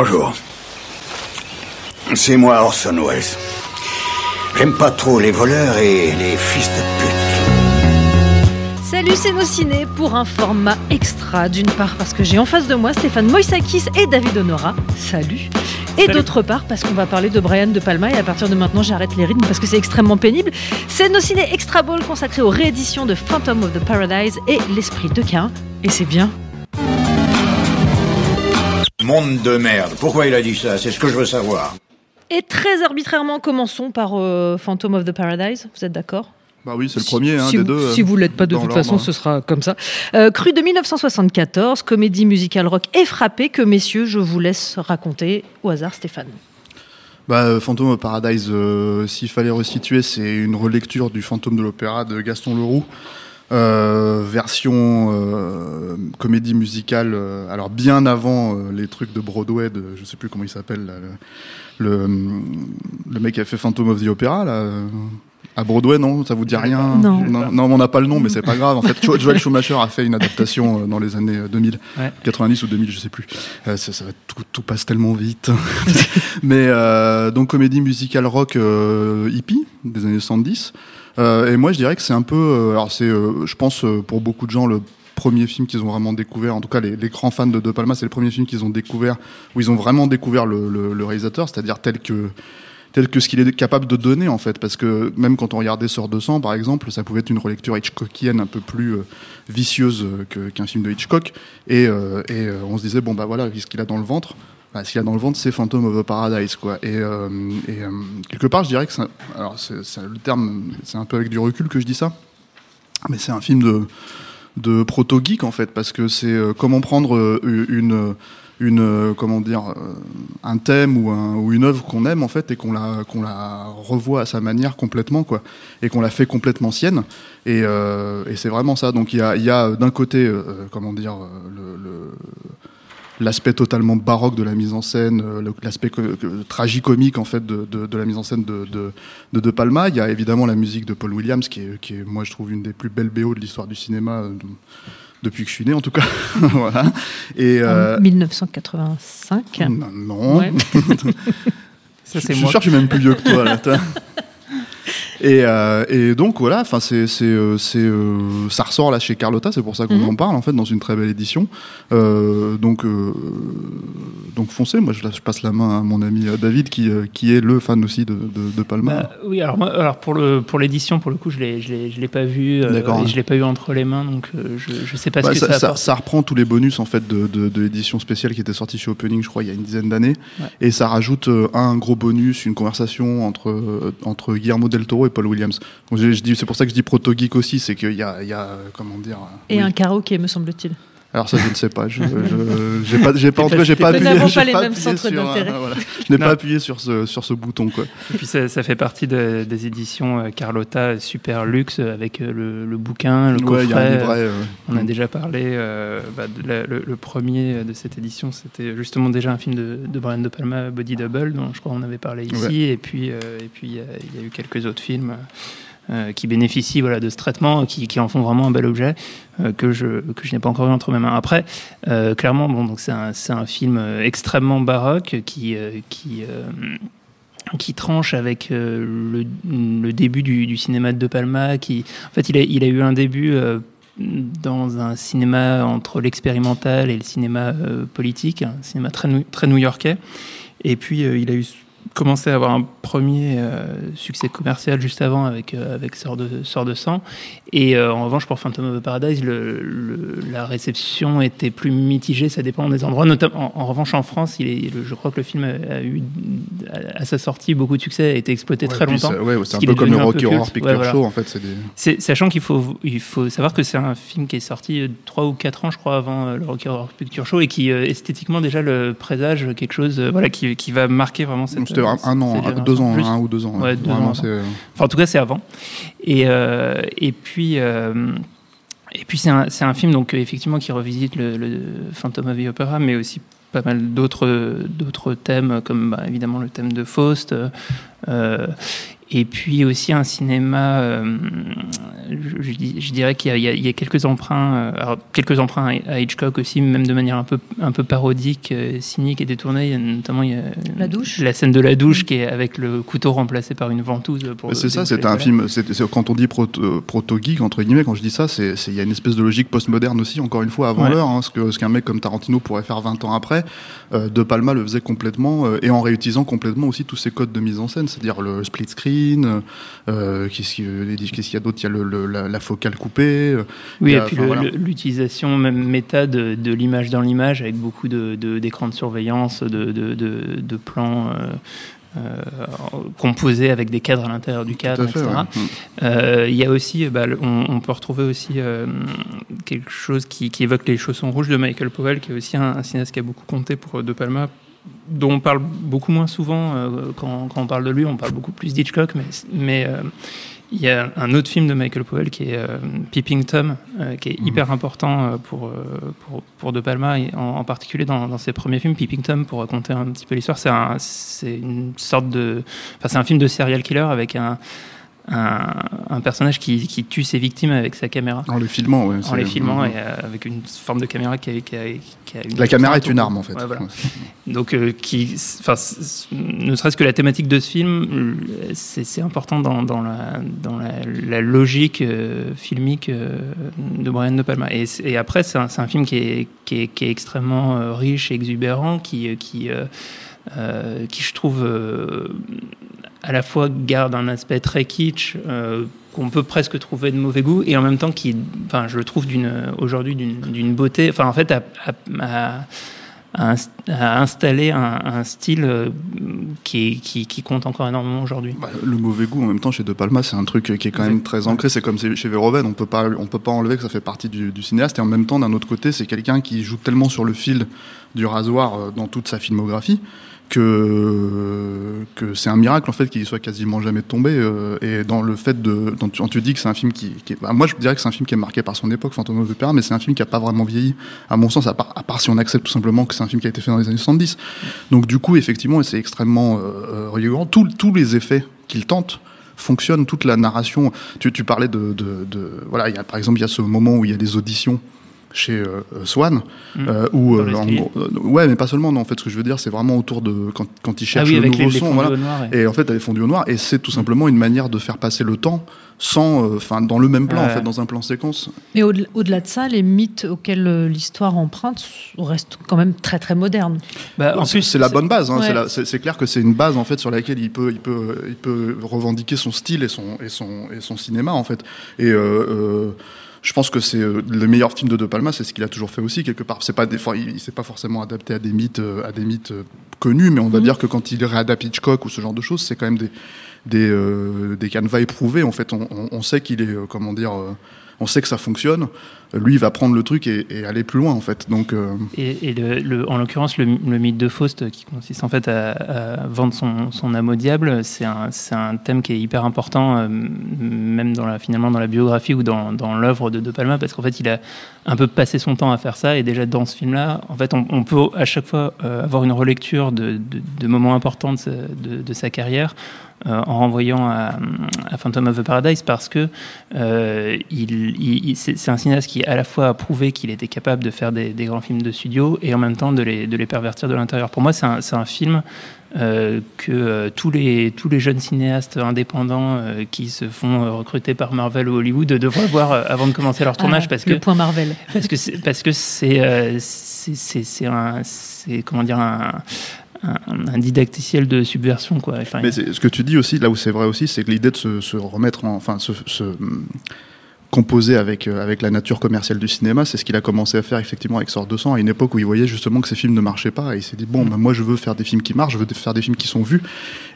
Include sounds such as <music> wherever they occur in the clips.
Bonjour. C'est moi Orson Welles. J'aime pas trop les voleurs et les fils de pute. Salut, c'est nos ciné pour un format extra. D'une part parce que j'ai en face de moi Stéphane Moïsakis et David Honora. Salut. Et d'autre part parce qu'on va parler de Brian De Palma et à partir de maintenant j'arrête les rythmes parce que c'est extrêmement pénible. C'est nos ciné extra ball consacré aux rééditions de Phantom of the Paradise et L'Esprit de Cain. Et c'est bien. Monde de merde. Pourquoi il a dit ça? C'est ce que je veux savoir. Et très arbitrairement, commençons par euh, Phantom of the Paradise. Vous êtes d'accord? Bah oui, c'est le premier hein, si, des vous, deux. si vous l'êtes pas de toute façon, hein. ce sera comme ça. Euh, cru de 1974, comédie musicale rock effrappée que messieurs, je vous laisse raconter au hasard Stéphane. Bah, Phantom of Paradise, euh, s'il fallait resituer, c'est une relecture du Fantôme de l'opéra de Gaston Leroux. Euh, version euh, comédie musicale, euh, alors bien avant euh, les trucs de Broadway, de, je sais plus comment il s'appelle, là, le, le, le mec qui a fait Phantom of the Opera, là, euh, à Broadway, non Ça vous dit rien? Non. non, on n'a pas le nom, mais c'est pas grave. En fait, Jo- Joel Schumacher a fait une adaptation euh, dans les années euh, 2000, Ouais. 90 ou 2000, je sais plus. Euh, ça, tout, tout passe tellement vite. <laughs> mais euh, donc comédie musicale rock euh, hippie des années 70. Euh, et moi, je dirais que c'est un peu, euh, alors c'est, euh, je pense pour beaucoup de gens le premier film qu'ils ont vraiment découvert. En tout cas, les, les grands fans de De Palma, c'est le premier film qu'ils ont découvert où ils ont vraiment découvert le, réalisateur, c'est-à-dire tel que tel que ce qu'il est capable de donner en fait parce que même quand on regardait Sort de sang par exemple ça pouvait être une relecture Hitchcockienne un peu plus vicieuse qu'un film de Hitchcock et, on se disait bon bah voilà qu'est-ce qu'il a dans le ventre? Bah, ce qu'il a dans le ventre c'est Phantom of the Paradise quoi. Et, euh, euh, quelque part je dirais que alors c'est le terme c'est un peu avec du recul que je dis ça mais c'est un film de de proto geek en fait parce que c'est euh, comment prendre une une comment dire un thème ou, un, ou une œuvre qu'on aime en fait et qu'on la qu'on la revoit à sa manière complètement quoi et qu'on la fait complètement sienne. Et, c'est vraiment ça. Donc il y a, y a d'un côté comment dire le- l'aspect totalement baroque de la mise en scène euh, l'aspect co- que- tragicomique en fait de, de, de la mise en scène de, de, de De Palma il y a évidemment la musique de Paul Williams qui est, qui est moi je trouve une des plus belles BO de l'histoire du cinéma euh, depuis que je suis né en tout cas <laughs> voilà et euh, En 1985. non, non. Ouais. <laughs> Ça, je suis moi. sûr que je suis même plus vieux que toi là. <laughs> Et, euh, et donc voilà, enfin c'est c'est euh, c'est euh, ça ressort là chez Carlotta, c'est pour ça qu'on Mhm. en parle en fait dans une très belle édition. Euh, donc euh, donc foncez, moi je, je passe la main à mon ami David qui qui est le fan aussi de de, de Palma. Bah, oui, alors, moi, alors pour le pour l'édition, pour le coup, je l'ai je l'ai je l'ai pas vu, et je l'ai pas eu entre les mains, donc euh, je je sais pas Bah, ce que ça, ça, ça- reprend tous les bonus en fait de, de, de l'édition spéciale qui était sortie chez Opening, je crois, il y a une dizaine d'années, Ouais. et ça rajoute un gros bonus, une conversation entre entre Guillermo del Toro et Paul Williams. Donc, je, je dis, c'est pour ça que je dis proto geek aussi, c'est qu'il y a, il y a euh, comment dire. euh, Et oui. un karaoké, me semble-t-il. Alors ça, je ne sais pas. Je, <laughs> j'ai pas, j'ai pas, en tout cas, j'ai Nous pas appuyé. pas les mêmes appuyé centres sur, euh, d'intérêt. Je n'ai pas appuyé sur ce sur ce bouton quoi. Et puis ça, ça fait partie de- des éditions euh, Carlotta super luxe avec euh, le, le bouquin, le Ouais, il y a un coffret. livret. euh, On a déjà parlé, euh, bah, de la- le, le premier de cette édition, c'était justement déjà un film de, de Brian De Palma, Body Double, dont je crois on avait parlé ici. Ouais. Et puis, euh, et puis il y, a- il y a eu quelques autres films euh, qui bénéficient voilà, de ce traitement, qui, qui en font vraiment un bel objet euh, que je, que je n'ai pas encore eu entre mes mains. Après, euh, clairement, bon, c'est un, un film extrêmement baroque qui, qui, qui tranche avec le, le début du, cinéma de De Palma. Qui, en fait, il a, il a eu un début dans un cinéma entre l'expérimental et le cinéma politique, un cinéma très, très new-yorkais. Et puis, il a eu commencé à avoir un premier euh, succès commercial juste avant avec, euh, avec Sort, de, Sort de sang. Et euh, en revanche, pour Phantom of the Paradise, le, le- la réception était plus mitigée, ça dépend des endroits. Notamment, en, en revanche, en France, il est, le- je crois que le film a, eu, à, à sa sortie, beaucoup de succès, a été exploité ouais, très longtemps. c'est- ouais, c'est un peu comme le Rocky Horror. Picture voilà. Show en fait. Des. Sachant qu'il faut, il faut savoir que c'est un film qui est sorti euh, trois ou quatre ans, je crois, avant euh, le Rocky Horror Picture Show et qui euh, esthétiquement déjà le présage quelque chose, euh, voilà, qui, qui va marquer vraiment cette. Un, un an, deux ans, un ou deux ans. Ouais, deux Vraiment, ans. c'est. euh, Enfin, en tout cas, c'est avant. Et, euh, et puis. euh, et puis c'est un, c'est un film donc effectivement qui revisite le, le Phantom of the Opera, mais aussi pas mal d'autres d'autres thèmes comme bah, évidemment le thème de Faust. euh, Et puis aussi un cinéma, euh, je, je, dirais qu'il y, y, a quelques emprunts, euh, alors quelques emprunts à Hitchcock aussi, même de manière un peu, un peu parodique, euh, cynique et détournée. Il y a notamment il y a la douche, la scène de la douche qui est avec le couteau remplacé par une ventouse. C'est ça, c'est un film. Quand on dit proto, proto, geek entre guillemets, quand je dis ça, c'est il y a une espèce de logique postmoderne aussi, encore une fois avant ouais. l'heure, hein, ce qu'un ce qu'un mec comme Tarantino pourrait faire 20 ans après. de Palma le faisait complètement et en réutilisant complètement aussi tous ces codes de mise en scène, c'est-à-dire le split screen euh, qu'est-ce qu'il y a d'autre? Il y a le, la, la, focale coupée. Oui, et puis l'utilisation voilà. même méta de, de l'image dans l'image avec beaucoup d'écrans de, de, surveillance, de, plans. Euh, euh, composés avec des cadres à l'intérieur du cadre, fait, etc. Ouais. Euh, il y a aussi, bah, on, on, peut retrouver aussi euh, quelque chose qui, qui, évoque les chaussons rouges de Michael Powell, qui est aussi un, un cinéaste qui a beaucoup compté pour De Palma dont on parle beaucoup moins souvent euh, quand, quand, on parle de lui, on parle beaucoup plus d'Hitchcock, mais, mais euh, il y a un autre film de Michael Powell qui est euh, Peeping Tom, qui est mmh. hyper important pour, pour, pour, De Palma, et en, en particulier dans, dans, ses premiers films. Peeping Tom, pour raconter un petit peu l'histoire, c'est une sorte de. Enfin, c'est un film de serial killer avec un un, un, personnage qui, qui, tue ses victimes avec sa caméra. En les filmant, ouais, En les filmant et euh, avec une forme de caméra qui a, qui a, qui a une La caméra est une arme en fait. Ouais, voilà. Donc, euh, qui, ne serait-ce que la thématique de ce film, c'est important dans, dans, la, dans la, la logique euh, filmique euh, de Brian De Palma. Et, et après, c'est un, un, film qui est, qui est, extrêmement euh, riche et exubérant, qui. qui euh, qui je trouve euh, à la fois garde un aspect très kitsch euh, qu'on peut presque trouver de mauvais goût et en même temps qui, enfin, je le trouve d'une aujourd'hui d'une beauté. Enfin, en fait, à, à, à, à installer un, un style qui, qui, qui, compte encore énormément aujourd'hui. Bah, le mauvais goût, en même temps, chez De Palma, c'est un truc qui est quand même très ancré. C'est comme chez Verhoeven, on peut pas, on peut pas enlever que ça fait partie du, du cinéaste. Et en même temps, d'un autre côté, c'est quelqu'un qui joue tellement sur le fil du rasoir dans toute sa filmographie que, que c'est un miracle en fait qu'il soit quasiment jamais tombé euh, et dans le fait de quand tu, tu dis que c'est un film qui, qui est, bah, moi je dirais que c'est un film qui est marqué par son époque Fantôme of Opera mais c'est un film qui a pas vraiment vieilli à mon sens à part, à part si on accepte tout simplement que c'est un film qui a été fait dans les années 70 donc du coup effectivement c'est extrêmement euh, reliant tous tous les effets qu'il tente fonctionnent toute la narration. Tu, tu parlais de, de, de voilà il y a par exemple il y a ce moment où il y a des auditions chez euh, Swan, mmh. euh, où euh, en gros, ouais, mais pas seulement. Non, en fait, ce que je veux dire, c'est vraiment autour de quand, quand il cherche ah oui, le nouveau les, son, les voilà. Noir, ouais. Et en fait, elle est fondue au noir, et c'est tout simplement une manière de faire passer le temps sans, enfin, dans le même plan, Ouais. en fait, dans un plan séquence. Mais au- au-delà de ça, les mythes auxquels euh, l'histoire emprunte restent quand même très très modernes. Bah, en C'est- plus, c'est la bonne base. Hein, Ouais. c'est la- c'est c'est clair que c'est une base en fait sur laquelle il peut, il peut, il peut revendiquer son style et son et son et son cinéma en fait. Et euh, euh, je pense que c'est euh, le meilleur film de De Palma, c'est ce qu'il a toujours fait aussi quelque part. C'est pas des fois, il, il s'est pas forcément adapté à des mythes, euh, à des mythes euh, connus, mais on va Mhm. dire que quand il réadapte Hitchcock ou ce genre de choses, c'est quand même des des euh, des canevas éprouvés. En fait, on, on, on sait qu'il est comment dire. on sait que ça fonctionne. Lui, va prendre le truc et, aller plus loin, en fait. Donc, euh, Et, en l'occurrence, le, mythe de Faust, qui consiste en fait à, vendre son, son, âme au diable, c'est un, thème qui est hyper important, euh, même dans la, finalement dans la biographie ou dans, l'œuvre de De Palma, parce qu'en fait, il a un peu passé son temps à faire ça. Et déjà dans ce film-là, en fait, on, peut à chaque fois euh, avoir une relecture de, moments importants de sa, carrière. En renvoyant à, Phantom of the Paradise parce que c'est un cinéaste qui à la fois a prouvé qu'il était capable de faire des, des, grands films de studio et en même temps de les, de les pervertir de l'intérieur. Pour moi, c'est un, un, film euh, que euh, tous, les, tous les jeunes cinéastes indépendants euh, qui se font recruter par Marvel ou Hollywood devraient voir euh, avant de commencer leur tournage ah, parce le que point Marvel parce que c'est parce que c'est euh, c'est un c'est comment dire un un, un, didacticiel de subversion quoi. Enfin, mais ce que tu dis aussi, là où c'est vrai aussi, c'est que l'idée de se, se, remettre, en, enfin, se, se composer avec euh, avec la nature commerciale du cinéma, c'est ce qu'il a commencé à faire effectivement avec Sort 200 à une époque où il voyait justement que ces films ne marchaient pas et il s'est dit bon, bah, moi je veux faire des films qui marchent, je veux faire des films qui sont vus.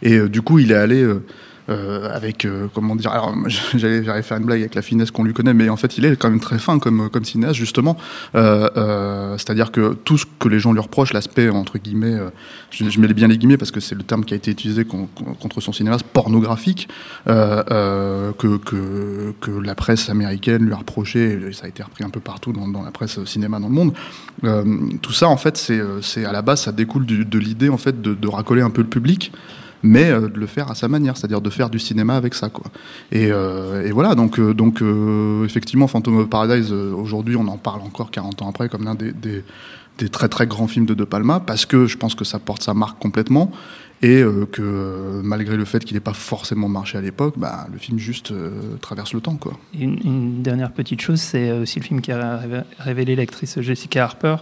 Et euh, du coup il est allé euh, euh, avec euh, comment dire <laughs> j'allais faire une blague avec la finesse qu'on lui connaît mais en fait il est quand même très fin comme comme cinéaste justement. Euh, euh c'est-à-dire que tout ce que les gens lui reprochent l'aspect entre guillemets euh, je, je, mets bien les guillemets parce que c'est le terme qui a été utilisé con, contre son cinéma pornographique euh, que, que que la presse américaine lui a reproché ça a été repris un peu partout dans, la presse cinéma dans le monde. Tout ça en fait c'est à la base ça découle de l'idée en fait de, de racoler un peu le public mais euh, de le faire à sa manière, c'est-à-dire de faire du cinéma avec ça, quoi. Et, euh, voilà, donc, euh, donc effectivement, Phantom of Paradise, aujourd'hui, on en parle encore 40 ans après comme l'un des, des, très très grands films de De Palma, parce que je pense que ça porte sa marque complètement, et que malgré le fait qu'il n'ait pas forcément marché à l'époque, bah, le film juste traverse le temps, quoi. Une, dernière petite chose, c'est aussi le film qui a révé- révélé l'actrice Jessica Harper,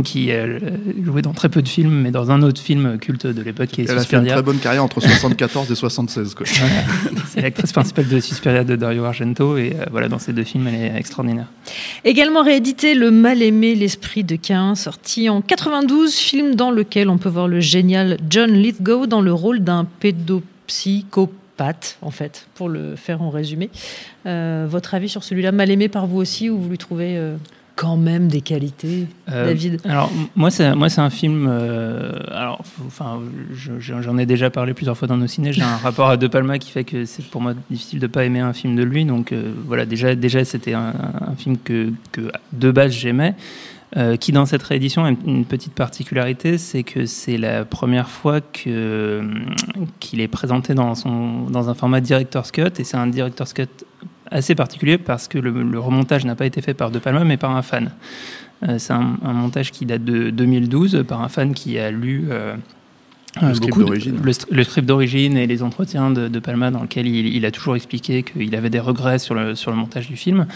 qui euh, jouait dans très peu de films, mais dans un autre film culte de l'époque qui est Elle a fait une très bonne carrière entre 74 et 76, quoi. Voilà. C'est l'actrice principale de Suspiria de Dario Argento, et euh, voilà, dans ces deux films, elle est extraordinaire. Également réédité Le Mal-aimé, l'esprit de Cain, sorti en 92, film dans lequel on peut voir le génial John Lithgow dans le rôle d'un pédopsychopathe, en fait, pour le faire en résumé. Euh, votre avis sur celui-là, mal aimé par vous aussi, ou vous lui trouvez euh, quand même des qualités, Euh, David Alors moi c'est moi c'est un film. euh, alors enfin je- je- j'en ai déjà parlé plusieurs fois dans nos ciné. J'ai un <laughs> rapport à De Palma qui fait que c'est pour moi difficile de pas aimer un film de lui. Donc euh, voilà déjà déjà c'était un, un film que, que de base j'aimais. qui dans cette réédition a une, une petite particularité, c'est que c'est la première fois que qu'il est présenté dans son dans un format director's cut et c'est un director's cut assez particulier parce que le, le remontage n'a pas été fait par De Palma mais par un fan. Euh, c'est un, un montage qui date de 2012 par un fan qui a lu euh, Le euh, script d'origine. le, script d'origine et les entretiens de, de Palma dans lequel il, il a toujours expliqué qu'il avait des regrets sur le, sur le montage du film.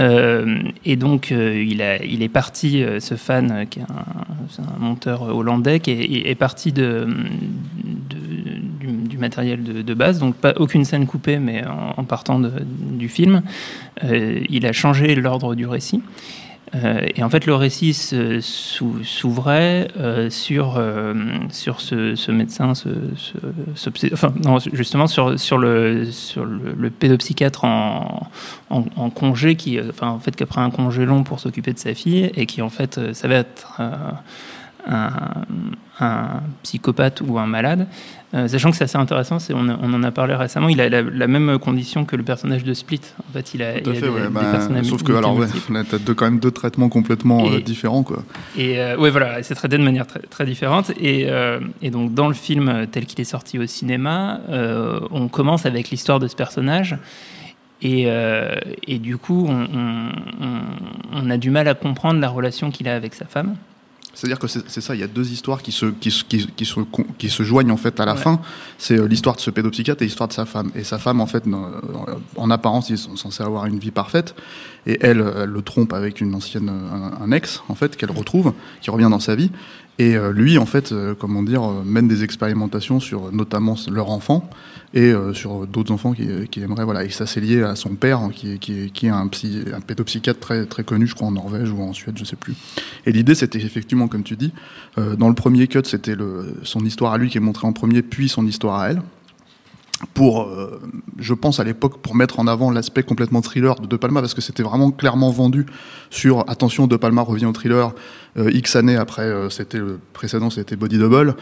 Euh, et donc, euh, il, a, il est parti, euh, ce fan, qui est un, monteur hollandais, qui est, est parti de, de- du, matériel de, base, donc pas aucune scène coupée, mais en, partant du film. Euh, il a changé l'ordre du récit. Euh, et en fait, le récit s'ouvrait euh, sur, sur ce, médecin, ce, ce- enfin, non, justement sur, sur, le, sur le, pédopsychiatre en, congé, qui, enfin, en fait, qui un congé long pour s'occuper de sa fille et qui, en fait, euh, savait être un, un psychopathe ou un malade. Euh, sachant que c'est assez intéressant, c'est, on, en a parlé récemment, il a la, la même condition que le personnage de Split. En fait, il a, il a fait, des, ouais. des Bah, sauf que, alors, ouais, là, t'as deux, quand même deux traitements complètement euh, différents, quoi. Et euh, ouais, voilà, c'est traité de manière très, très différente. Et, euh, et donc, dans le film tel qu'il est sorti au cinéma, on commence avec l'histoire de ce personnage. Et, et du coup, on, on- on- on a du mal à comprendre la relation qu'il a avec sa femme. C'est-à-dire que c'est ça, il y a deux histoires qui se, qui, se- qui, qui se, qui se joignent en fait à la Ouais. fin. C'est euh, l'histoire de ce pédopsychiatre et l'histoire de sa femme. Et sa femme, en fait, euh, en apparence, ils sont censés avoir une vie parfaite. Et elle, elle le trompe avec une ancienne, un, un ex, en fait, qu'elle retrouve, qui revient dans sa vie. Et euh, lui, en fait, euh, comment dire, euh, mène des expérimentations sur notamment leur enfant et sur d'autres enfants qu'il qu'il aimerait. Voilà. Et ça, c'est lié à son père, hein, qui qui qui est un, psy, un pédopsychiatre très, très connu, je crois, en Norvège ou en Suède, je sais plus. Et l'idée, c'était effectivement, comme tu dis, euh, dans le premier cut, c'était son histoire à lui qui est montrée en premier, puis son histoire à elle. Pour, euh, je pense à l'époque, pour mettre en avant l'aspect complètement thriller de De Palma, parce que c'était vraiment clairement vendu sur attention, De Palma revient au thriller. euh, X années après, euh, c'était le précédent, c'était Body Double,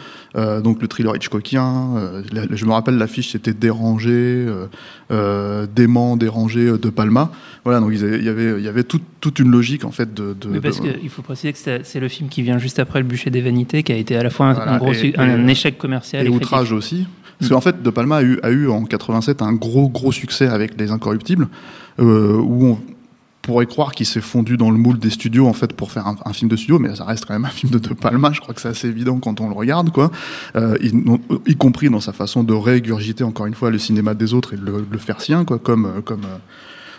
donc le thriller Hitchcockien. la- je me rappelle l'affiche, c'était dérangé, dément, dérangé De Palma. Voilà, donc il y avait, il y avait toute, toute une logique en fait de. de Mais parce qu'il faut préciser que c'est le film qui vient juste après Le bûcher des vanités, qui a été à la fois un, Voilà, un gros et- su- et- un, échec commercial et et outrage aussi. Parce qu'en fait, De Palma a eu, en 87 un gros gros succès avec Les Incorruptibles, euh, où on pourrait croire qu'il s'est fondu dans le moule des studios en fait pour faire un, film de studio, mais ça reste quand même un film de De Palma. Je crois que c'est assez évident quand on le regarde, quoi. Euh, y, compris dans sa façon de régurgiter encore une fois le cinéma des autres et de le, faire sien, quoi, comme euh, comme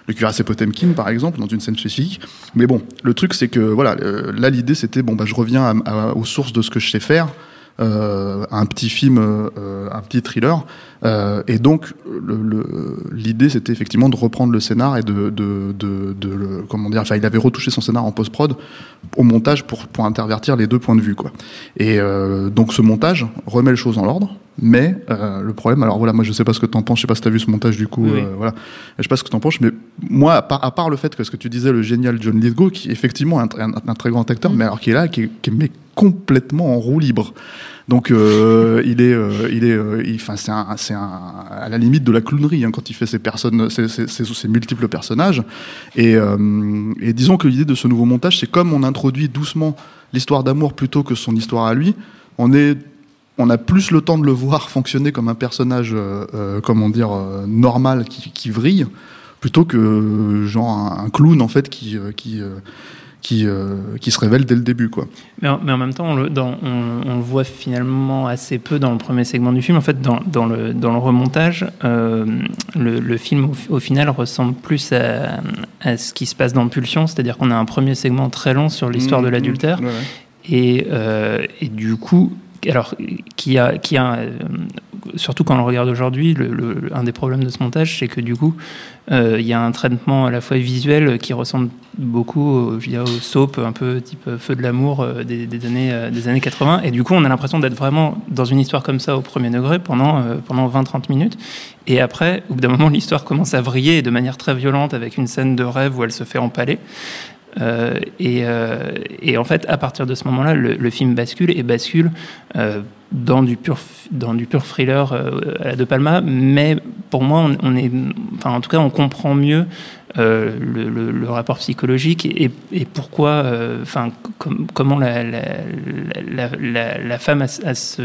le cuirassé Potemkin par exemple dans une scène spécifique. Mais bon, le truc c'est que voilà, là l'idée c'était bon bah je reviens aux sources de ce que je sais faire. Euh, un petit film, euh, un petit thriller. Euh, et donc, l'idée, c'était effectivement de reprendre le scénar et de, de, de, le, comment dire, enfin, il avait retouché son scénar en post-prod au montage pour, pour intervertir les deux points de vue, quoi. Et donc, ce montage remet les choses en ordre. Mais euh, le problème, alors voilà, moi je sais pas ce que t'en penses, je sais pas si t'as vu ce montage du coup, Oui, euh, voilà, je sais pas ce que t'en penses, mais moi, à part, à part le fait que ce que tu disais, le génial John Lithgow, qui est effectivement un, un, un très grand acteur, Mm. mais alors qui est là, qui est, qui est mais complètement en roue libre. Donc euh, <laughs> il est, euh, il est, euh, enfin c'est un, c'est un, à la limite de la clownerie hein, quand il fait ses personnes, ses- ses multiples personnages. Et, euh, et disons que l'idée de ce nouveau montage, c'est comme on introduit doucement l'histoire d'amour plutôt que son histoire à lui. On est on a plus le temps de le voir fonctionner comme un personnage, euh, euh, comment dire, euh, normal qui, qui vrille, plutôt que genre un, un clown en fait qui qui qui, euh, qui se révèle dès le début quoi. Mais en, mais en même temps, on le, dans- on- on le voit finalement assez peu dans le premier segment du film. En fait, dans, dans le, dans le remontage, euh, le, le film, au, au final, ressemble plus à, à ce qui se passe dans Pulsion, c'est-à-dire qu'on a un premier segment très long sur l'histoire de Mmh, l'adultère, mmh, ouais. et, euh, et du coup, alors, qui a, qui a euh, surtout quand on regarde aujourd'hui, un des problèmes de ce montage, c'est que du coup, euh, il y a un traitement à la fois visuel qui ressemble beaucoup au, je dirais, au soap, un peu type Feu de l'amour euh, des, années, des années 80. Et du coup, on a l'impression d'être vraiment dans une histoire comme ça au premier degré pendant, pendant 20-30 minutes. Et après, au bout d'un moment, l'histoire commence à vriller de manière très violente avec une scène de rêve où elle se fait empaler. Euh, et, euh, et en fait, à partir de ce moment-là, le, film bascule et bascule euh, dans du pur, dans du pur thriller à De Palma. Mais pour moi, on, est, enfin, en tout cas, on comprend mieux le, rapport psychologique et, pourquoi, enfin, com- comment la, la, femme a, a ce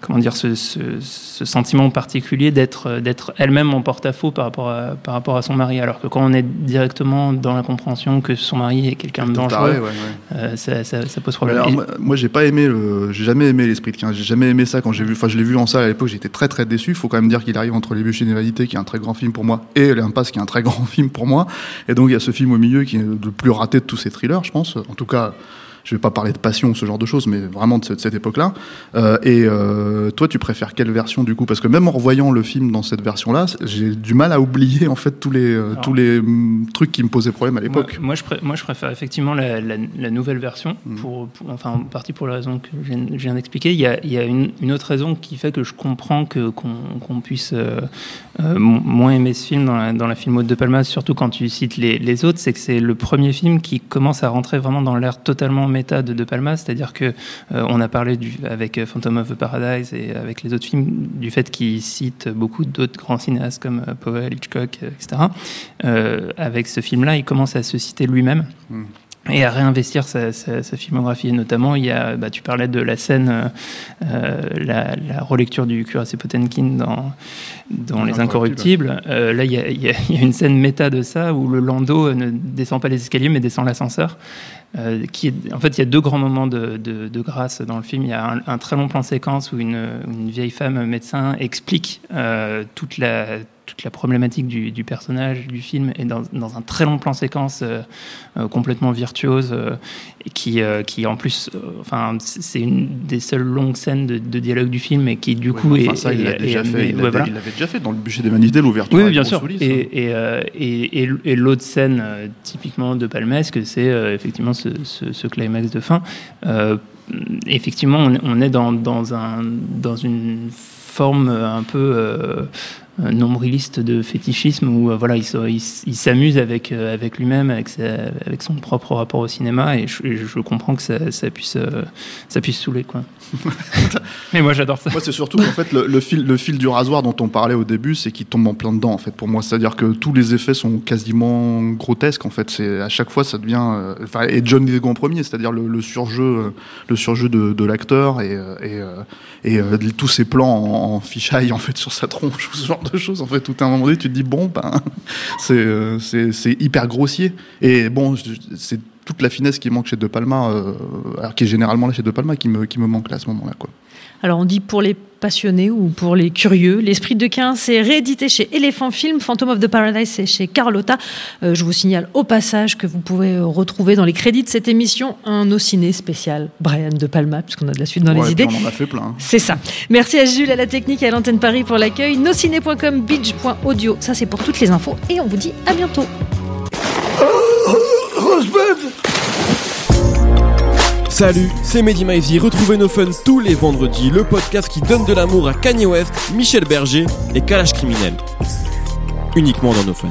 comment dire ce, ce, ce sentiment particulier d'être d'être elle-même en porte-à-faux par rapport à par rapport à son mari alors que quand on est directement dans la compréhension que son mari est quelqu'un de dangereux Taré, ouais, ouais. euh, ça, ça, ça pose problème alors, moi, moi, j'ai pas aimé le, j'ai jamais aimé l'esprit de 15. J'ai jamais aimé ça quand j'ai vu, enfin, je l'ai vu en salle à l'époque, j'étais très très déçu. Faut quand même dire qu'il arrive entre Les Bûches et qui est un très grand film pour moi, et L'Impasse, qui est un très grand <laughs> film pour moi. Et donc, il y a ce film au milieu qui est le plus raté de tous ces thrillers, je pense. En tout cas, je vais pas parler de passion ou ce genre de choses, mais vraiment de cette, cette époque-là. Euh, et euh, toi, tu préfères quelle version du coup? Parce que même en revoyant le film dans cette version-là, j'ai du mal à oublier en fait tous les euh, Alors- tous les hum, trucs qui me posaient problème à l'époque. moi, je pré- moi, je préfère effectivement la, la- la nouvelle version, pour, pour- enfin, en partie pour la raison que je viens, viens d'expliquer. Il y a, il y a une, une autre raison qui fait que je comprends que, qu'on, puisse euh, mo- moins aimer ce film dans la, dans la De Palma, surtout quand tu cites les, les autres, c'est que c'est le premier film qui commence à rentrer vraiment dans l'ère totalement méta de De Palma, c'est-à-dire que euh, on a parlé du, avec Phantom of the Paradise et avec les autres films du fait qu'il cite beaucoup d'autres grands cinéastes comme euh, Powell, Hitchcock, euh, etc. Euh, avec ce film-là, il commence à se citer lui-même. Mm. Et à réinvestir sa, sa- sa filmographie. Et notamment, il y a, bah, tu parlais de la scène, euh, euh, la, la relecture du cuirassé Potemkin dans, dans Les Incorruptibles. Euh, là, y a- il y a une scène méta de ça où le landau ne descend pas les escaliers mais descend l'ascenseur. Euh, en fait, il y a deux grands moments de, grâce dans le film. Il y a un, très long plan séquence où une, une vieille femme médecin explique euh, toute la toute la problématique du, du personnage du film et dans, dans un très long plan séquence euh, euh, complètement virtuose euh, et qui euh, qui en plus enfin c'est une des seules longues scènes de, de dialogue du film et qui du coup enfin, est, ça, il est- déjà est- ouais, l'avait voilà. déjà fait dans le bûcher des vanités, l'ouverture. Oui, bien sûr. Et, hein. et, et, et- l'autre scène, typiquement de Palmesque, c'est effectivement ce, ce- ce climax de fin. Effectivement, on, on est dans, dans, un, dans une forme un peu nombriliste de fétichisme où euh, voilà, il, s'amuse avec, euh, avec lui-même, avec, avec son propre rapport au cinéma, et je, comprends que ça, ça puisse, euh, ça puisse saouler. Quoi. <laughs> Mais moi, j'adore ça. Moi, c'est surtout qu'en fait, le, le fil, le fil du rasoir dont on parlait au début, c'est qu'il tombe en plein dedans, en fait, pour moi. C'est-à-dire que tous les effets sont quasiment grotesques, en fait. C'est, à chaque fois, ça devient, euh, et John Lithgow en premier, c'est-à-dire le, le surjeu, euh, le surjeu de, de l'acteur et, euh, et, euh, et euh, tous ces plans en, en fisheye, en fait, sur sa tronche, ou ce genre de choses, en fait, tout à un moment donné, tu te dis, bon, ben, <laughs> c'est, euh, c'est, hyper grossier. Et bon, c'est toute la finesse qui manque chez De Palma, euh, alors qui est généralement chez De Palma, qui me, qui me manque là, à ce moment-là, quoi. Alors on dit pour les passionnés ou pour les curieux, L'Esprit de Quin, c'est réédité chez Elephant Film, Phantom of the Paradise, c'est chez Carlotta. Euh, je vous signale au passage que vous pouvez euh, retrouver dans les crédits de cette émission un ciné spécial Brian De Palma, puisqu'on a de la suite dans Ouais, les idées. On en a fait plein. C'est ça. Merci à Jules, à la technique et à l'antenne Paris pour l'accueil. Nociné.com, beach.audio. Ça, c'est pour toutes les infos. Et on vous dit à bientôt. Salut, c'est Mehdi Maizy. Retrouvez nos fun tous les vendredis, le podcast qui donne de l'amour à Kanye West, Michel Berger et Kalash Criminel. Uniquement dans nos fun.